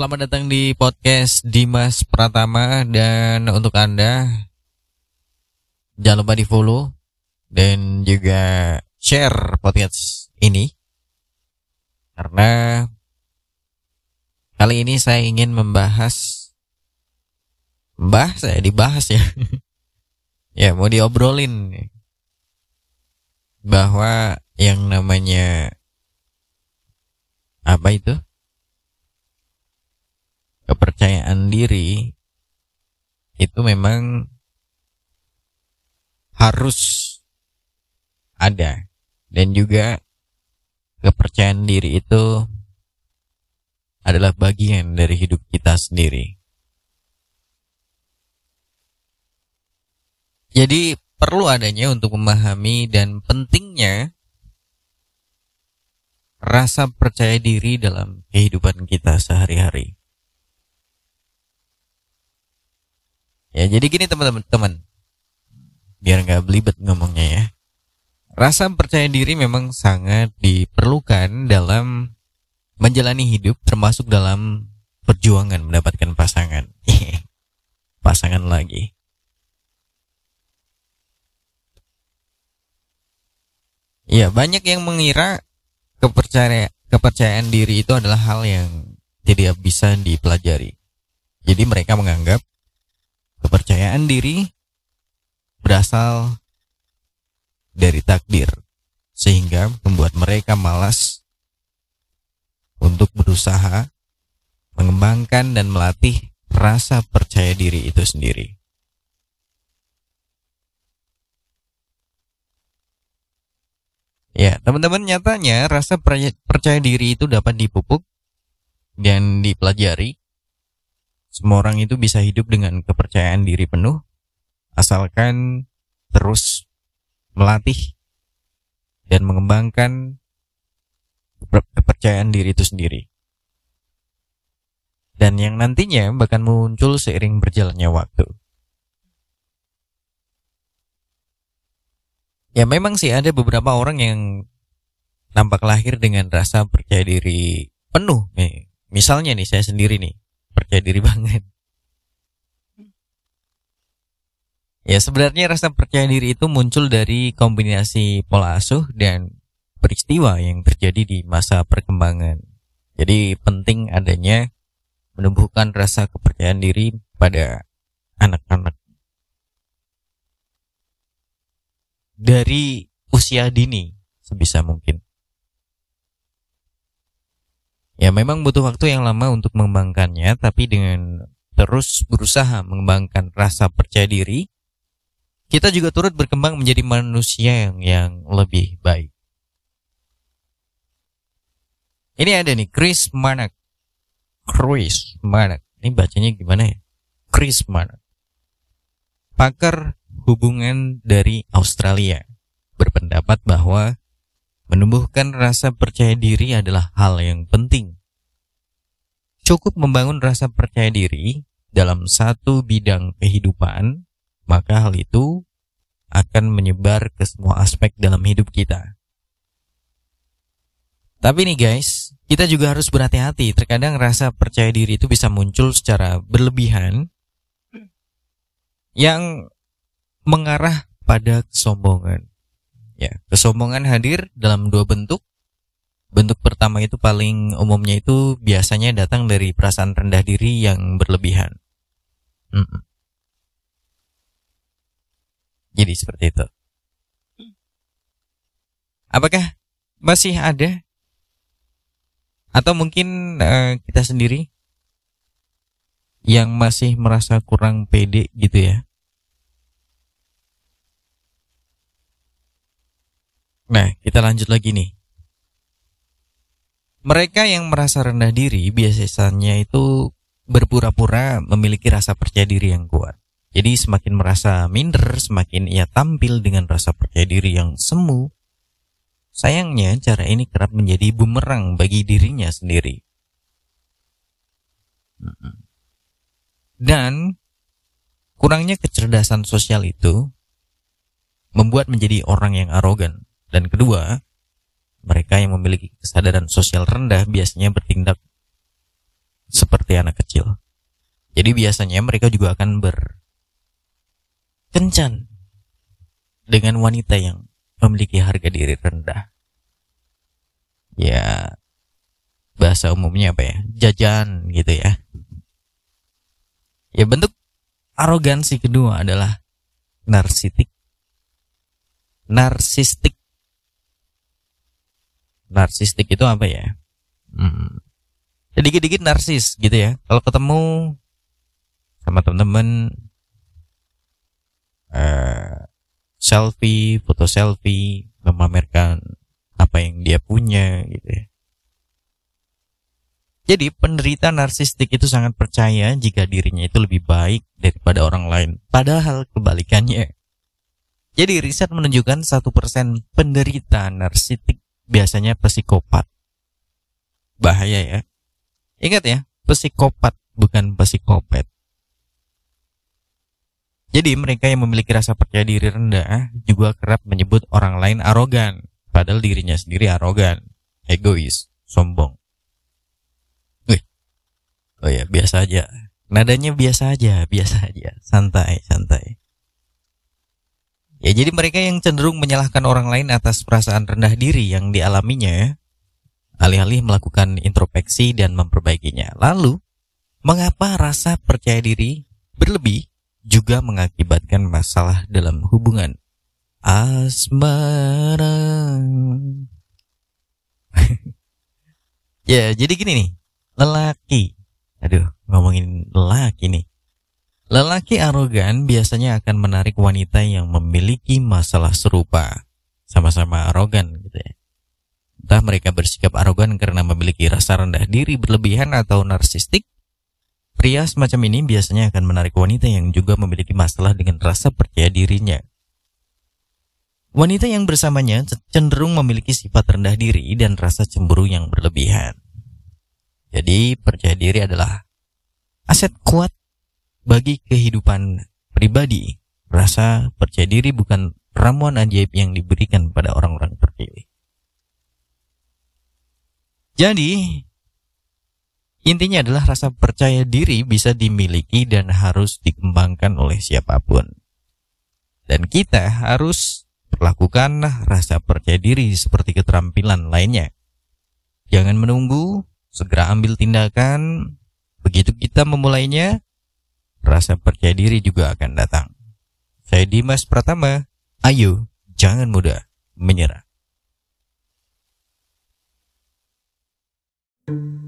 Selamat datang di podcast Dimas Pratama dan untuk Anda jangan lupa di follow dan juga share podcast ini. Karena kali ini saya ingin membahas membahas saya dibahas ya. Ya mau diobrolin bahwa yang namanya apa itu kepercayaan diri itu memang harus ada dan juga kepercayaan diri itu adalah bagian dari hidup kita sendiri. Jadi perlu adanya untuk memahami dan pentingnya rasa percaya diri dalam kehidupan kita sehari-hari. Ya, jadi gini teman-teman, teman. Biar nggak belibet ngomongnya ya. Rasa percaya diri memang sangat diperlukan dalam menjalani hidup termasuk dalam perjuangan mendapatkan pasangan. pasangan lagi. Ya, banyak yang mengira kepercayaan kepercayaan diri itu adalah hal yang tidak bisa dipelajari. Jadi mereka menganggap Kepercayaan diri berasal dari takdir, sehingga membuat mereka malas untuk berusaha mengembangkan dan melatih rasa percaya diri itu sendiri. Ya, teman-teman nyatanya rasa percaya diri itu dapat dipupuk dan dipelajari semua orang itu bisa hidup dengan kepercayaan diri penuh asalkan terus melatih dan mengembangkan kepercayaan diri itu sendiri. Dan yang nantinya bahkan muncul seiring berjalannya waktu. Ya memang sih ada beberapa orang yang nampak lahir dengan rasa percaya diri penuh. Misalnya nih saya sendiri nih percaya diri banget. Ya sebenarnya rasa percaya diri itu muncul dari kombinasi pola asuh dan peristiwa yang terjadi di masa perkembangan. Jadi penting adanya menumbuhkan rasa kepercayaan diri pada anak-anak dari usia dini sebisa mungkin. Ya memang butuh waktu yang lama untuk mengembangkannya, tapi dengan terus berusaha mengembangkan rasa percaya diri, kita juga turut berkembang menjadi manusia yang, yang lebih baik. Ini ada nih Chris Manak. Chris Manak. Ini bacanya gimana ya? Chris Manak. Pakar hubungan dari Australia berpendapat bahwa Menumbuhkan rasa percaya diri adalah hal yang penting. Cukup membangun rasa percaya diri dalam satu bidang kehidupan, maka hal itu akan menyebar ke semua aspek dalam hidup kita. Tapi nih guys, kita juga harus berhati-hati. Terkadang rasa percaya diri itu bisa muncul secara berlebihan yang mengarah pada kesombongan. Ya, kesombongan hadir dalam dua bentuk. Bentuk pertama itu paling umumnya itu biasanya datang dari perasaan rendah diri yang berlebihan. Mm. Jadi seperti itu. Apakah masih ada? Atau mungkin uh, kita sendiri yang masih merasa kurang pede gitu ya? Nah, kita lanjut lagi nih. Mereka yang merasa rendah diri biasanya itu berpura-pura memiliki rasa percaya diri yang kuat. Jadi semakin merasa minder, semakin ia tampil dengan rasa percaya diri yang semu. Sayangnya cara ini kerap menjadi bumerang bagi dirinya sendiri. Dan kurangnya kecerdasan sosial itu membuat menjadi orang yang arogan. Dan kedua, mereka yang memiliki kesadaran sosial rendah biasanya bertindak seperti anak kecil. Jadi biasanya mereka juga akan berkencan dengan wanita yang memiliki harga diri rendah. Ya, bahasa umumnya apa ya? Jajan gitu ya. Ya bentuk arogansi kedua adalah narsistik. Narsistik. Narsistik itu apa ya? Hmm. Sedikit-dikit narsis gitu ya. Kalau ketemu sama teman-teman uh, selfie, foto selfie, memamerkan apa yang dia punya gitu ya. Jadi penderita narsistik itu sangat percaya jika dirinya itu lebih baik daripada orang lain. Padahal kebalikannya. Jadi riset menunjukkan satu persen penderita narsistik biasanya psikopat. Bahaya ya. Ingat ya, psikopat bukan psikopat. Jadi mereka yang memiliki rasa percaya diri rendah juga kerap menyebut orang lain arogan, padahal dirinya sendiri arogan, egois, sombong. Wih. Oh ya, biasa aja. Nadanya biasa aja, biasa aja, santai, santai. Ya jadi mereka yang cenderung menyalahkan orang lain atas perasaan rendah diri yang dialaminya, alih-alih melakukan introspeksi dan memperbaikinya. Lalu, mengapa rasa percaya diri berlebih juga mengakibatkan masalah dalam hubungan asmara. ya, jadi gini nih, lelaki. Aduh, ngomongin lelaki nih. Lelaki arogan biasanya akan menarik wanita yang memiliki masalah serupa. Sama-sama arogan gitu ya. Entah mereka bersikap arogan karena memiliki rasa rendah diri berlebihan atau narsistik Pria semacam ini biasanya akan menarik wanita yang juga memiliki masalah dengan rasa percaya dirinya. Wanita yang bersamanya cenderung memiliki sifat rendah diri dan rasa cemburu yang berlebihan. Jadi, percaya diri adalah aset kuat bagi kehidupan pribadi. Rasa percaya diri bukan ramuan ajaib yang diberikan pada orang-orang terpilih. Jadi, Intinya adalah rasa percaya diri bisa dimiliki dan harus dikembangkan oleh siapa pun. Dan kita harus perlakukan rasa percaya diri seperti keterampilan lainnya. Jangan menunggu, segera ambil tindakan. Begitu kita memulainya, rasa percaya diri juga akan datang. Saya Dimas Pratama, ayo jangan mudah menyerah. thank you